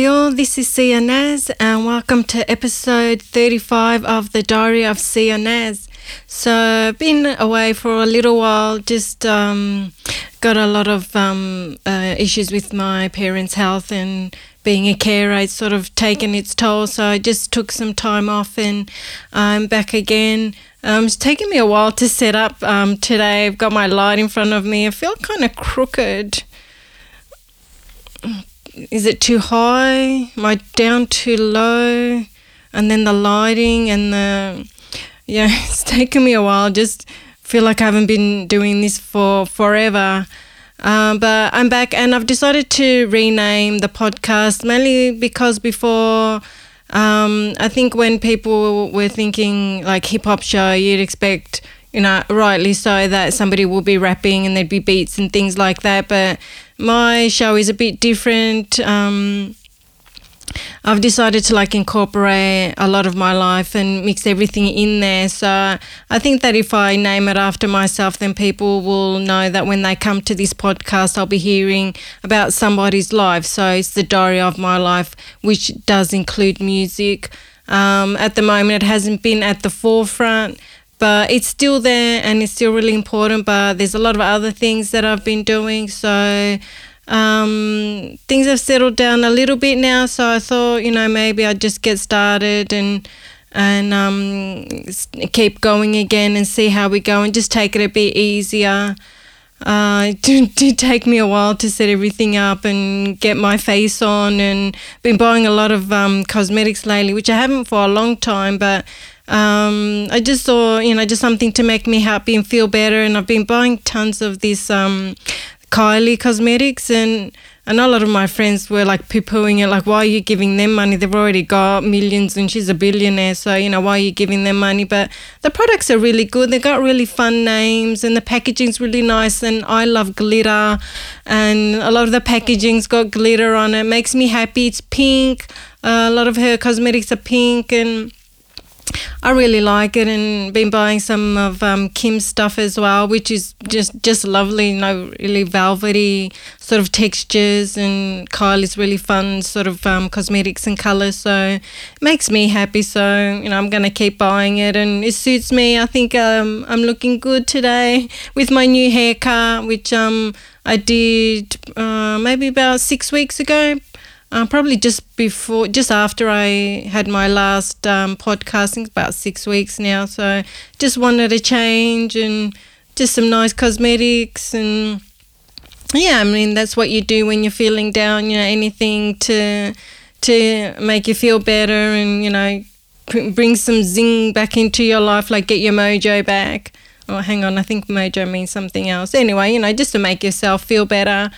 G'day all, this is Naz and welcome to episode 35 of the Diary of Naz. So been away for a little while, just um, got a lot of um, uh, issues with my parents' health and being a carer, it's sort of taken its toll. So I just took some time off and I'm back again. Um, it's taken me a while to set up um, today. I've got my light in front of me. I feel kind of crooked is it too high? Am I down too low? And then the lighting and the yeah, it's taken me a while. Just feel like I haven't been doing this for forever. Um, but I'm back and I've decided to rename the podcast mainly because before um, I think when people were thinking like hip hop show, you'd expect you know, rightly so, that somebody will be rapping and there'd be beats and things like that. But my show is a bit different. Um, I've decided to like incorporate a lot of my life and mix everything in there. So I think that if I name it after myself, then people will know that when they come to this podcast, I'll be hearing about somebody's life. So it's the diary of my life, which does include music. Um, at the moment, it hasn't been at the forefront but it's still there and it's still really important. But there's a lot of other things that I've been doing. So um, things have settled down a little bit now. So I thought, you know, maybe I'd just get started and and um, keep going again and see how we go and just take it a bit easier. Uh, it did, take me a while to set everything up and get my face on and been buying a lot of um, cosmetics lately, which I haven't for a long time, but um, I just saw, you know, just something to make me happy and feel better. And I've been buying tons of this um, Kylie cosmetics, and know a lot of my friends were like poo pooing it, like, why are you giving them money? They've already got millions, and she's a billionaire, so you know, why are you giving them money? But the products are really good. They've got really fun names, and the packaging's really nice. And I love glitter, and a lot of the packaging's got glitter on it. Makes me happy. It's pink. Uh, a lot of her cosmetics are pink, and I really like it and been buying some of um, Kim's stuff as well, which is just just lovely, you know, really velvety sort of textures and Kylie's really fun sort of um, cosmetics and colours. So it makes me happy. So, you know, I'm going to keep buying it and it suits me. I think um, I'm looking good today with my new haircut, which um, I did uh, maybe about six weeks ago uh, probably just before, just after I had my last um, podcasting, about six weeks now. So just wanted a change and just some nice cosmetics and yeah, I mean that's what you do when you're feeling down. You know, anything to to make you feel better and you know bring some zing back into your life, like get your mojo back. Oh, hang on, I think mojo means something else. Anyway, you know, just to make yourself feel better.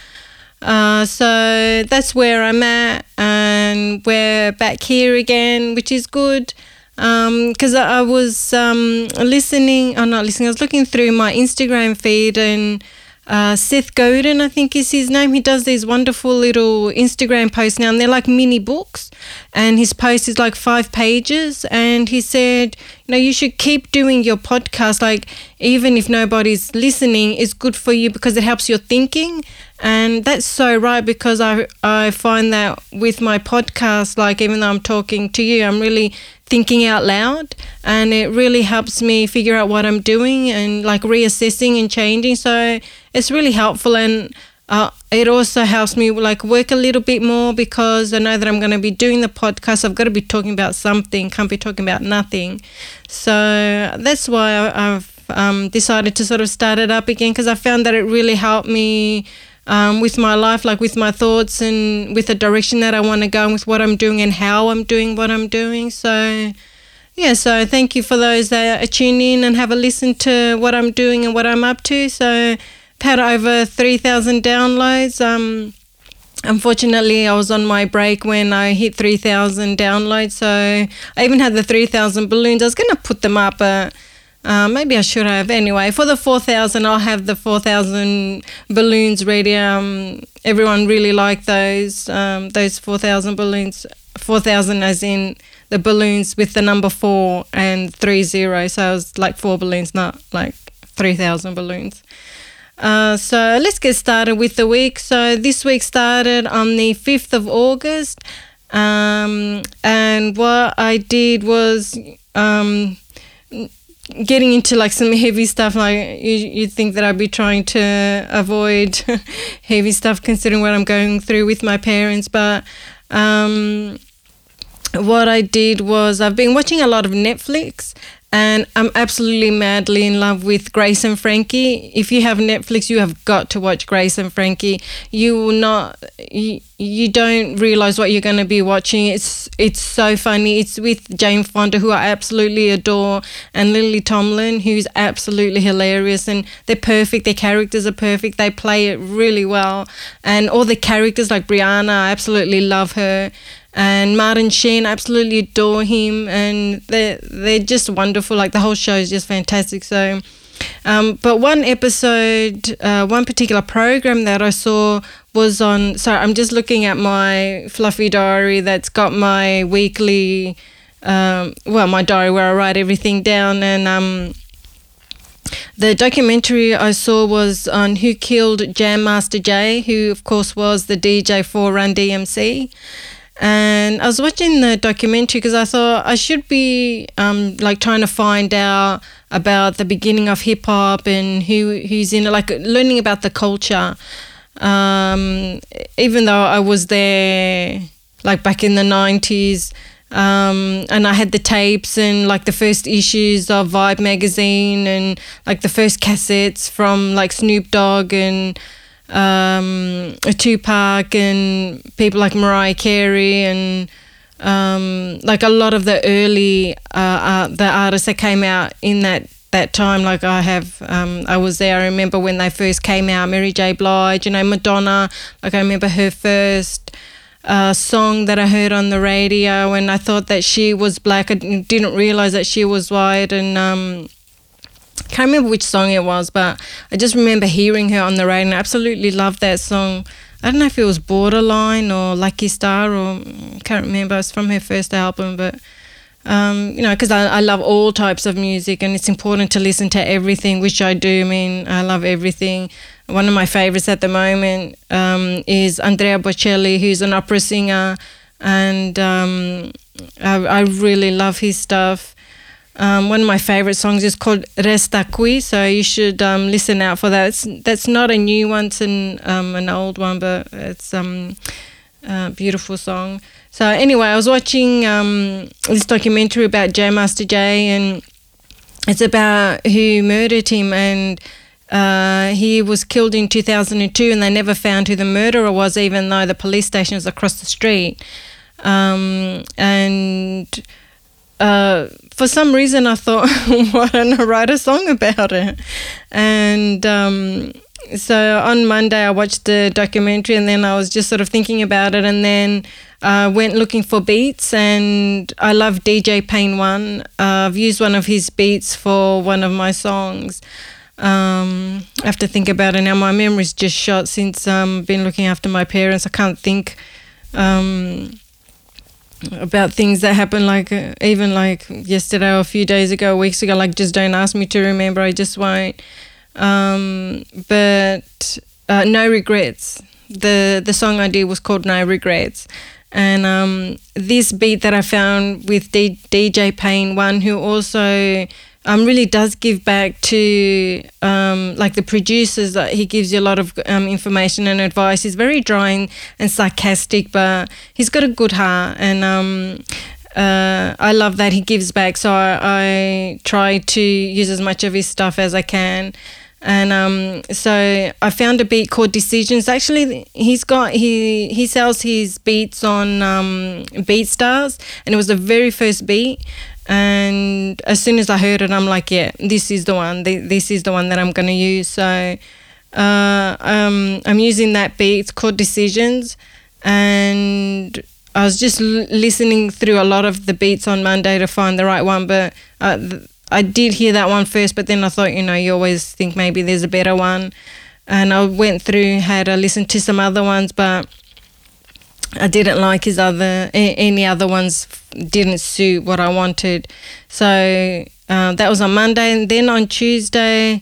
Uh, so that's where I'm at, and we're back here again, which is good. Because um, I, was um, listening, or oh, not listening, I was looking through my Instagram feed and uh, Seth Godin, I think is his name. He does these wonderful little Instagram posts now, and they're like mini books. And his post is like five pages. And he said, you know, you should keep doing your podcast. Like, even if nobody's listening, it's good for you because it helps your thinking. And that's so right because I I find that with my podcast, like even though I'm talking to you, I'm really thinking out loud and it really helps me figure out what I'm doing and like reassessing and changing. So it's really helpful and uh, it also helps me like work a little bit more because I know that I'm going to be doing the podcast. I've got to be talking about something, can't be talking about nothing. So that's why I, have um, decided to sort of start it up again because I found that it really helped me um, with my life, like with my thoughts and with the direction that I want to go and with what I'm doing and how I'm doing what I'm doing. So, yeah, so thank you for those that are tuning in and have a listen to what I'm doing and what I'm up to. So, I've had over 3,000 downloads. Um, unfortunately, I was on my break when I hit 3,000 downloads. So, I even had the 3,000 balloons. I was going to put them up, but uh, maybe I should have. Anyway, for the 4,000, I'll have the 4,000 balloons ready. Um, everyone really liked those, um, those 4,000 balloons. 4,000 as in the balloons with the number four and three zero. So it was like four balloons, not like 3,000 balloons. Uh, so let's get started with the week. So this week started on the 5th of August Um, and what I did was um, getting into like some heavy stuff. Like you, you think that I'd be trying to avoid heavy stuff, considering what I'm going through with my parents. But um, what I did was I've been watching a lot of Netflix, and I'm absolutely madly in love with Grace and Frankie. If you have Netflix, you have got to watch Grace and Frankie. You will not, you, you don't realize what you're going to be watching. It's it's so funny. It's with Jane Fonda, who I absolutely adore, and Lily Tomlin, who's absolutely hilarious, and they're perfect. Their characters are perfect. They play it really well, and all the characters like Brianna, I absolutely love her and Martin Sheen, absolutely adore him, and they're they're just wonderful. Like the whole show is just fantastic. So, um, but one episode, uh, one particular program that I saw was on. Sorry, I'm just looking at my fluffy diary that's got my weekly, um, well, my diary where I write everything down, and um, the documentary I saw was on who killed Jam Master Jay, who of course was the DJ for Run DMC and I was watching the documentary because I thought I should be um, like trying to find out about the beginning of hip hop and who who's in it, like learning about the culture. Um, even though I was there like back in the nineties, um, and I had the tapes and like the first issues of Vibe magazine and like the first cassettes from like Snoop Dogg and um, Tupac and people like Mariah Carey and um, like a lot of the early uh, uh, the artists that came out in that that time. Like I have, um, I was there. I remember when they first came out. Mary J. Blige, you know, Madonna. Like I remember her first. Uh, song that I heard on the radio, and I thought that she was black. I didn't realize that she was white, and um, can't remember which song it was, but I just remember hearing her on the radio and I absolutely loved that song. I don't know if it was Borderline or Lucky Star or can't remember. It's from her first album, but um, you know, because I, I love all types of music and it's important to listen to everything, which I do. I mean, I love everything. One of my favorites at the moment um, is Andrea Bocelli, who's an opera singer, and um, I, I really love his stuff. Um, one of my favorite songs is called Resta Qui, so you should um, listen out for that. It's, that's not a new one, it's an, um, an old one, but it's um, a beautiful song. So, anyway, I was watching um, this documentary about Jam Master Jay, and it's about who murdered him. And uh, he was killed in 2002, and they never found who the murderer was, even though the police station was across the street. Um, and uh, for some reason, I thought, why don't I write a song about it? And um, so on Monday, I watched the documentary, and then I was just sort of thinking about it, and then uh, went looking for beats. And I love DJ Pain One. Uh, I've used one of his beats for one of my songs. Um, I have to think about it now. My memory's just shot since I've um, been looking after my parents. I can't think. Um, about things that happened like uh, even like yesterday or a few days ago weeks ago like just don't ask me to remember i just won't. Um, but uh, no regrets. The the song i did was called no regrets. And um, this beat that i found with D- dj pain one who also um, really does give back to um, like the producers that he gives you a lot of um, information and advice. He's very dry and, and, sarcastic but he's got a good heart and um, uh, I love that he gives back. So I, I, try to use as much of his stuff as I can. And um, so I found a beat called Decisions. Actually, he's got he he sells his beats on um, BeatStars, and it was the very first beat and as soon as I heard it, I'm like, yeah, this is the one. This is the one that I'm going to use. So uh, um, I'm using that beat. It's called Decisions, and I was just l- listening through a lot of the beats on Monday to find the right one. But uh, th- I did hear that one first, but then I thought, you know, you always think maybe there's a better one, and I went through, had a listen to some other ones, but I didn't like his other any other ones didn't suit what I wanted. So uh, that was on Monday, and then on Tuesday,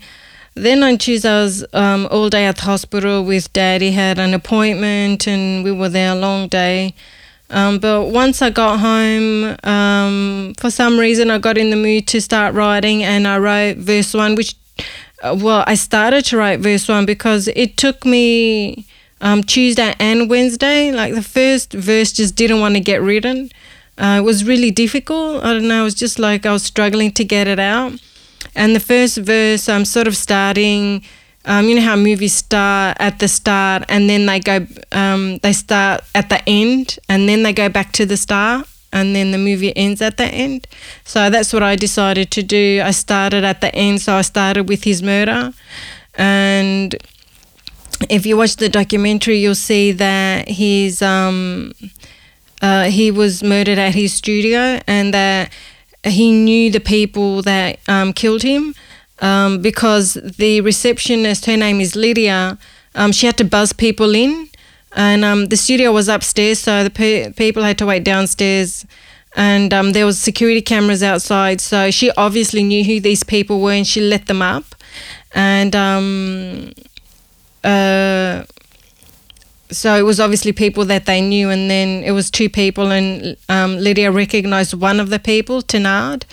then on Tuesday I was um, all day at the hospital with Daddy. Had an appointment, and we were there a long day. Um, but once I got home, um, for some reason I got in the mood to start writing, and I wrote verse one, which uh, well, I started to write verse one because it took me um, Tuesday and Wednesday. Like the first verse just didn't want to get written. Uh, it was really difficult. I don't know. It was just like I was struggling to get it out. And the first verse, I'm sort of starting. Um, you know how movies start at the start and then they go, um, they start at the end and then they go back to the start and then the movie ends at the end. So that's what I decided to do. I started at the end, so I started with his murder. And if you watch the documentary, you'll see that he's um, uh, he was murdered at his studio, and that he knew the people that um, killed him um, because the receptionist, her name is Lydia, um, she had to buzz people in and um, the studio was upstairs, so the pe- people had to wait downstairs. And um, there was security cameras outside, so she obviously knew who these people were, and she let them up. And uh, so it was obviously people that they knew, and then it was two people, and um, Lydia recognized one of the people, Tinard,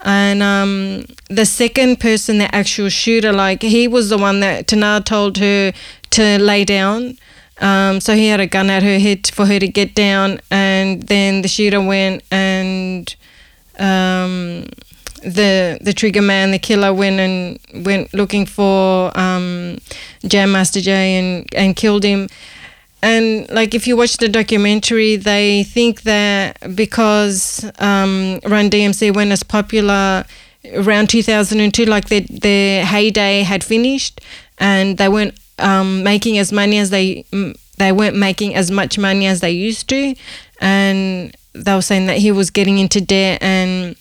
and um, the second person, the actual shooter, like he was the one that Tinard told her to lay down. Um, so he had a gun at her head for her to get down, and then the shooter went and um, the the trigger man, the killer, went and went looking for um, Jam Master Jay and and killed him. And like if you watch the documentary, they think that because um, Run DMC went as popular around 2002, like their their heyday had finished, and they weren't um, making as money as they they weren't making as much money as they used to, and they were saying that he was getting into debt and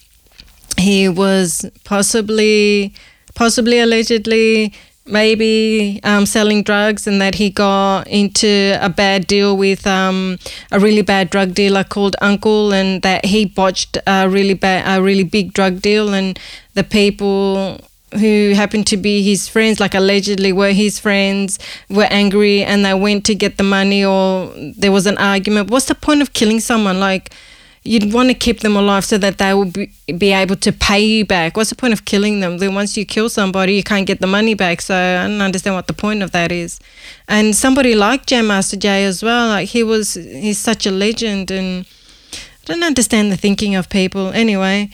he was possibly possibly allegedly maybe um, selling drugs and that he got into a bad deal with um, a really bad drug dealer called Uncle and that he botched a really bad a really big drug deal and the people who happened to be his friends, like allegedly were his friends, were angry and they went to get the money or there was an argument. What's the point of killing someone? Like, you'd want to keep them alive so that they will be, be able to pay you back. What's the point of killing them? Then once you kill somebody, you can't get the money back. So I don't understand what the point of that is. And somebody like Jam Master Jay as well, like he was, he's such a legend and I don't understand the thinking of people. Anyway,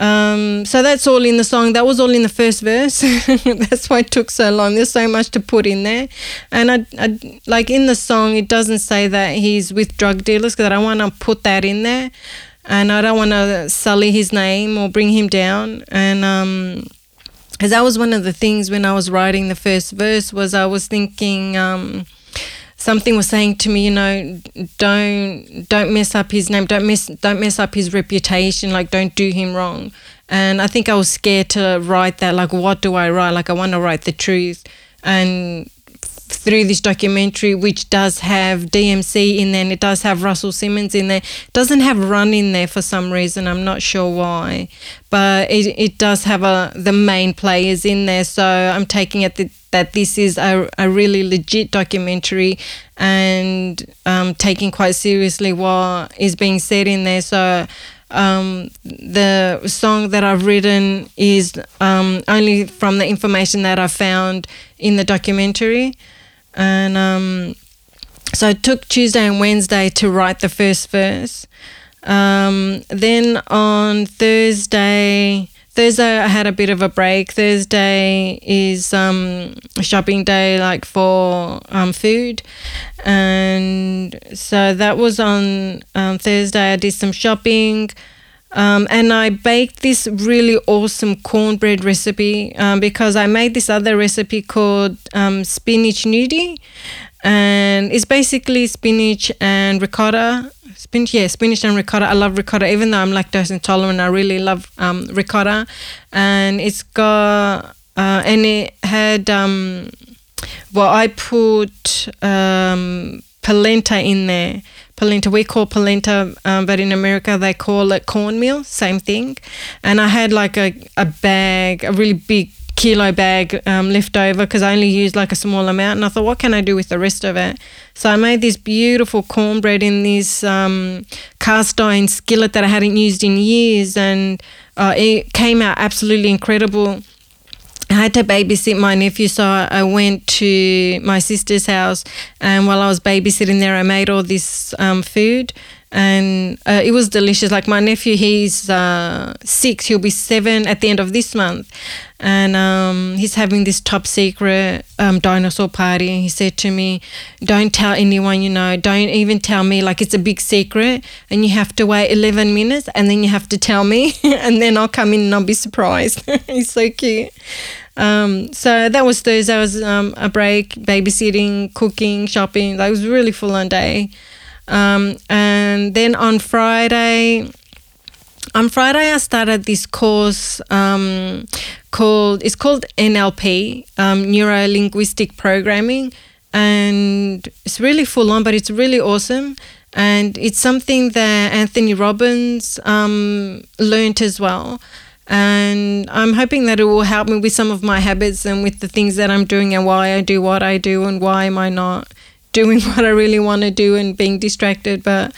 um, so that's all in the song. That was all in the first verse. that's why it took so long. There's so much to put in there, and I, I like in the song it doesn't say that he's with drug dealers because I don't want to put that in there, and I don't want to sully his name or bring him down. And um, because that was one of the things when I was writing the first verse was I was thinking. Um, something was saying to me, you know, don't don't mess up his name, don't mess don't mess up his reputation, like don't do him wrong. And I think I was scared to write that. Like, what do I write? Like, I want to write the truth. And through this documentary, which does have DMC in there and it does have Russell Simmons in there. It doesn't have Run in there for some reason. I'm not sure why, but it, it does have a, the main players in there. So I'm taking it that, that this is a, a really legit documentary and um, taking quite seriously what is being said in there. So um, the song that I've written is um, only from the information that I found in the documentary. And um, so I took Tuesday and Wednesday to write the first verse. Um, then on Thursday, Thursday I had a bit of a break. Thursday is um, shopping day, like for um, food, and so that was on um, Thursday. I did some shopping. Um, and I baked this really awesome cornbread recipe um, because I made this other recipe called um, spinach gnudi, and it's basically spinach and ricotta. Spinach, yeah, spinach and ricotta. I love ricotta, even though I'm lactose intolerant. I really love um, ricotta, and it's got uh, and it had um, well, I put um, polenta in there polenta. We call polenta, um, but in America they call it cornmeal, same thing. And I had like a, a bag, a really big kilo bag um, left over because I only used like a small amount. And I thought, what can I do with the rest of it? So I made this beautiful cornbread in this um, cast iron skillet that I hadn't used in years. And uh, it came out absolutely incredible. I had to babysit my nephew, so I went to my sister's house, and while I was babysitting there, I made all this um, food, and uh, it was delicious. Like my nephew, he's uh, six; he'll be seven at the end of this month, and um, he's having this top secret um, dinosaur party. And he said to me, "Don't tell anyone, you know. Don't even tell me. Like it's a big secret, and you have to wait eleven minutes, and then you have to tell me, and then I'll come in and I'll be surprised." he's so cute. Um, so that was Thursday. was um, a break, babysitting, cooking, shopping. That was really full on day. Um, and then on Friday, on Friday I started this course um, called it's called NLP, um, Neuro Linguistic Programming, and it's really full on, but it's really awesome. And it's something that Anthony Robbins um, learned as well and I'm hoping that it will help me with some of my habits and with the things that I'm doing and why I do what I do and why am I not doing what I really want to do and being distracted. But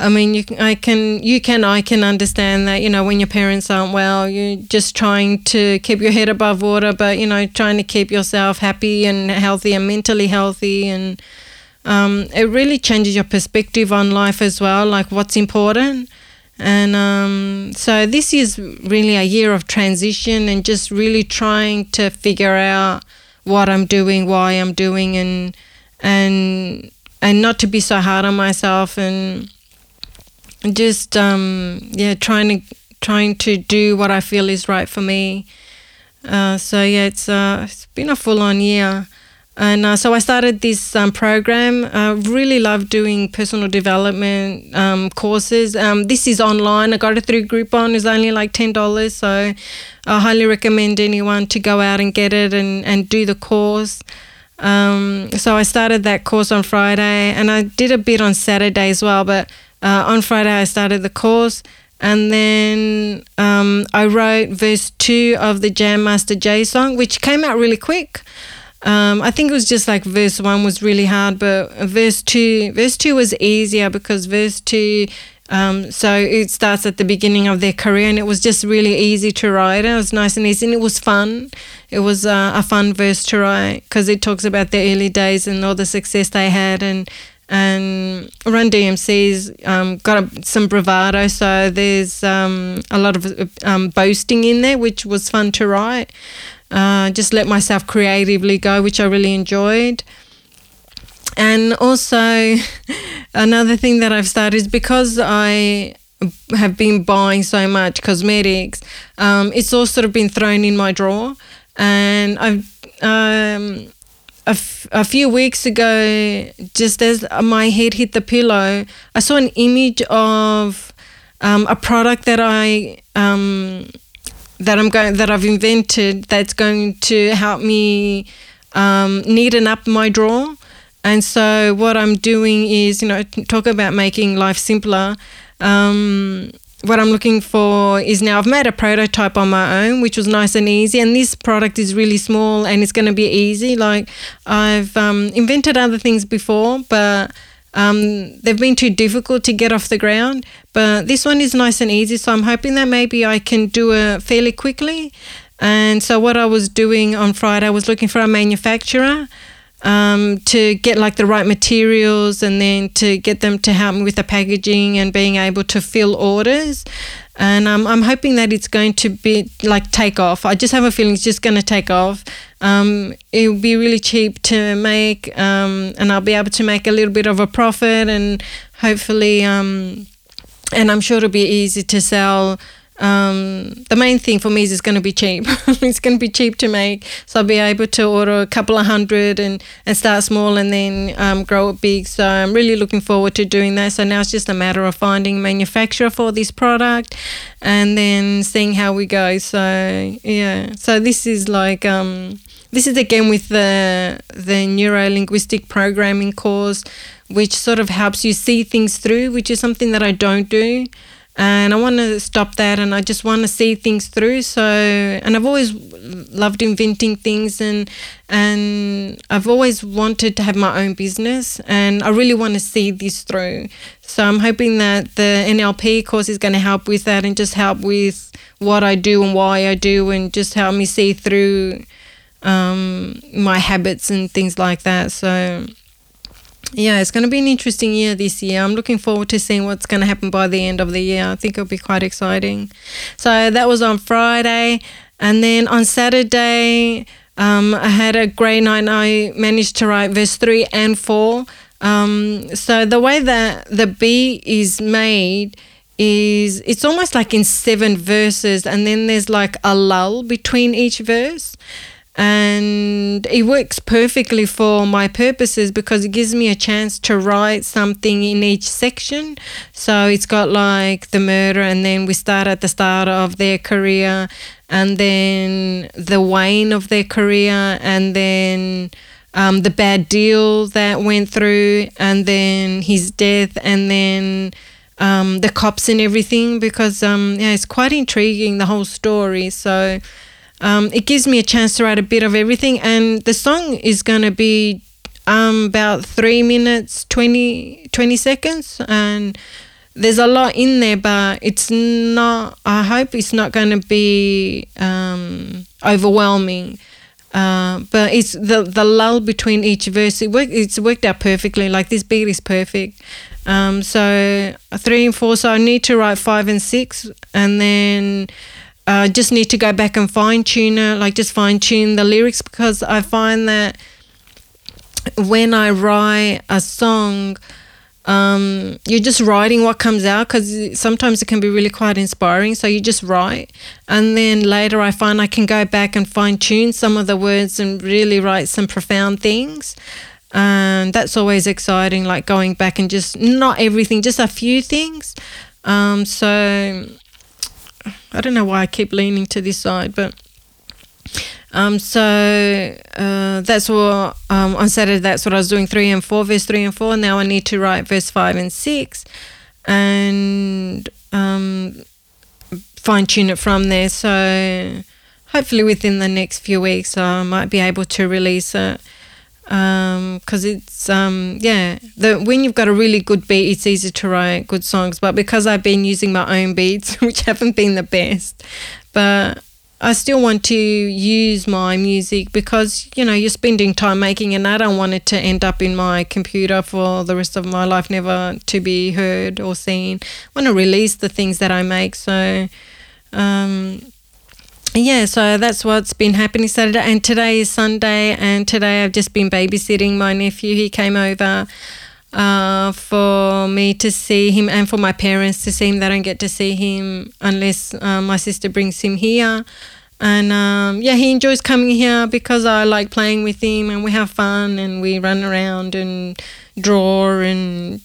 I mean, you, I can, you can, I can understand that. You know, when your parents aren't well, you're just trying to keep your head above water, but you know, trying to keep yourself happy and healthy and mentally healthy and. Um, it really changes your perspective on life as well, like what's important. And um, so this is really a year of transition and just really trying to figure out what I'm doing, why I'm doing, and and and not to be so hard on myself and just um, yeah trying to trying to do what I feel is right for me. Uh, so yeah, it's uh, it's been a full on year. And uh, so I started this um, program. I really love doing personal development um, courses. Um, this is online. I got it through Groupon. It's only like $10. So I highly recommend anyone to go out and get it and, and do the course. Um, so I started that course on Friday and I did a bit on Saturday as well. But uh, on Friday, I started the course. And then um, I wrote verse two of the Jam Master Jay song, which came out really quick. Um, I think it was just like verse one was really hard, but verse two, verse two was easier because verse two, um, so it starts at the beginning of their career, and it was just really easy to write. It was nice and easy, and it was fun. It was uh, a fun verse to write because it talks about their early days and all the success they had, and and Run DMC's um, got a, some bravado, so there's um, a lot of um, boasting in there, which was fun to write. Uh, just let myself creatively go, which I really enjoyed. And also, another thing that I've started is because I have been buying so much cosmetics, um, it's all sort of been thrown in my drawer. And I've um, a, f- a few weeks ago, just as my head hit the pillow, I saw an image of um, a product that I um, that I'm going that I've invented that's going to help me um, neaten up my drawer. And so what I'm doing is, you know, talk about making life simpler. Um, what I'm looking for is now I've made a prototype on my own, which was nice and easy. And this product is really small and it's going to be easy. Like I've um, invented other things before, but um, they've been too difficult to get off the ground, but this one is nice and easy. So I'm hoping that maybe I can do it fairly quickly. And so what I was doing on Friday, I was looking for a manufacturer um, to get like the right materials and then to get them to help me with the packaging and being able to fill orders. And um, I'm hoping that it's going to be like take off. I just have a feeling it's just going to take off. Um, it will be really cheap to make, um, and I'll be able to make a little bit of a profit, and hopefully, um, and I'm sure it'll be easy to sell um, the main thing for me is it's going to be cheap. it's going to be cheap to make, so I'll be able to order a couple of hundred and, and start small and then um, grow it big. So I'm really looking forward to doing that. So now it's just a matter of finding a manufacturer for this product and then seeing how we go. So yeah, so this is like um, this is again with the the neuro linguistic programming course, which sort of helps you see things through, which is something that I don't do. And I want to stop that and I just want to see things through. So and I've always loved inventing things and and I've always wanted to have my own business and I really want to see this through. So I'm hoping that the NLP course is going to help with that and just help with what I do and why I do and just help me see through um, my habits and things like that. So yeah, it's going to be an interesting year this year. I'm looking forward to seeing what's going to happen by the end of the year. I think it'll be quite exciting. So that was on Friday. And then on Saturday, um, I had a great night and I managed to write verse 3 and 4. Um, so the way that the beat is made is it's almost like in seven verses and then there's like a lull between each verse and it works perfectly for my purposes because it gives me a chance to write something in each section. So it's got like the murder, and then we start at the start of their career, and then the wane of their career, and then um, the bad deal that went through, and then his death, and then. Um, the cops and everything because um, yeah, it's quite intriguing the whole story. So um, it gives me a chance to write a bit of everything. And the song is going to be um, about three minutes, 20, 20 seconds. And there's a lot in there, but it's not, I hope it's not going to be um, overwhelming. Uh, but it's the the lull between each verse. It work, it's worked out perfectly. Like this beat is perfect. Um, so three and four. So I need to write five and six, and then uh, just need to go back and fine tune it, like just fine tune the lyrics because I find that when I write a song, um, you're just writing what comes out because sometimes it can be really quite inspiring. So you just write, and then later I find I can go back and fine tune some of the words and really write some profound things. And that's always exciting, like going back and just not everything, just a few things. Um, so I don't know why I keep leaning to this side, but um, so uh, that's what um, on Saturday. That's what I was doing three and four, verse three and four. Now I need to write verse five and six, and um, fine tune it from there. So hopefully within the next few weeks, I might be able to release it because um, it's um, yeah the when you've got a really good beat it's easy to write good songs. But because I've been using my own beats which haven't been the best but I still want to use my music because you know you're spending time making and I don't want it to end up in my computer for the rest of my life never to be heard or seen. I want to release the things that I make. So um, yeah, so that's what's been happening Saturday. And today is Sunday, and today I've just been babysitting my nephew. He came over uh, for me to see him and for my parents to see him. They don't get to see him unless uh, my sister brings him here. And um, yeah, he enjoys coming here because I like playing with him and we have fun and we run around and draw and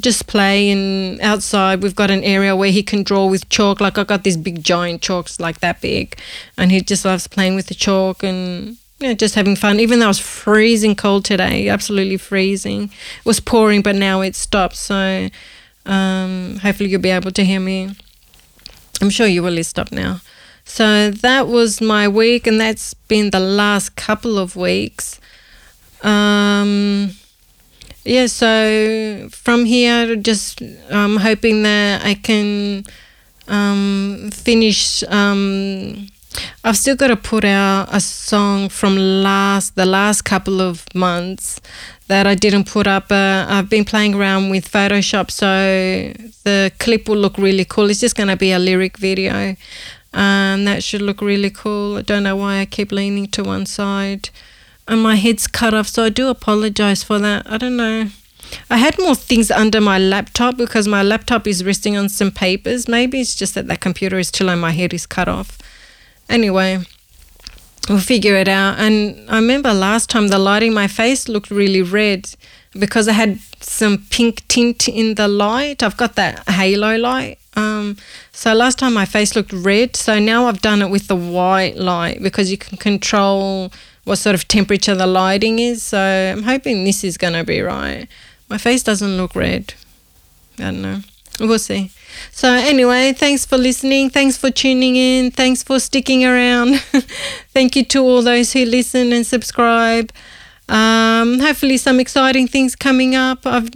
just play and outside. We've got an area where he can draw with chalk. Like i got these big giant chalks like that big. And he just loves playing with the chalk and you know, just having fun. Even though it was freezing cold today absolutely freezing. It was pouring but now it stopped. So um, hopefully you'll be able to hear me. I'm sure you will stop now. So that was my week and that's been the last couple of weeks. Um, yeah, so from here, just um, hoping that I can um, finish. Um, I've still got to put out a song from last the last couple of months that I didn't put up. Uh, I've been playing around with Photoshop, so the clip will look really cool. It's just going to be a lyric video, and that should look really cool. I don't know why I keep leaning to one side and my head's cut off, so I do apologize for that. I don't know. I had more things under my laptop because my laptop is resting on some papers. Maybe it's just that that computer is too low, my head is cut off. Anyway, we'll figure it out. And I remember last time the lighting, my face looked really red because I had some pink tint in the light. I've got that halo light. Um, so last time my face looked red. So now I've done it with the white light because you can control what sort of temperature the lighting is. So I'm hoping this is going to be right. My face doesn't look red. I don't know. We'll see. So, anyway, thanks for listening. Thanks for tuning in. Thanks for sticking around. Thank you to all those who listen and subscribe. Um, hopefully, some exciting things coming up. I've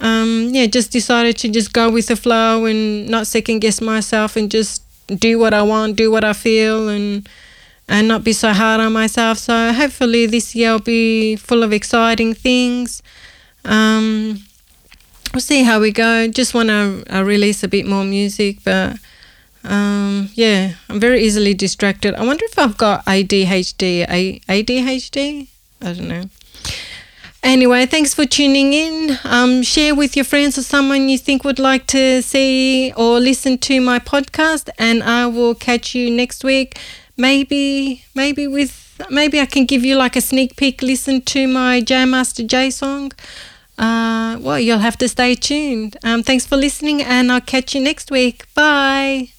um, yeah, just decided to just go with the flow and not second guess myself and just do what I want, do what I feel, and and not be so hard on myself. So hopefully this year will be full of exciting things. Um, we'll see how we go. Just want to uh, release a bit more music, but um, yeah, I'm very easily distracted. I wonder if I've got ADHD. A- ADHD? I don't know. Anyway, thanks for tuning in. Um, share with your friends or someone you think would like to see or listen to my podcast, and I will catch you next week. Maybe, maybe with, maybe I can give you like a sneak peek. Listen to my Jam Master Jay song. Uh, well, you'll have to stay tuned. Um, thanks for listening, and I'll catch you next week. Bye.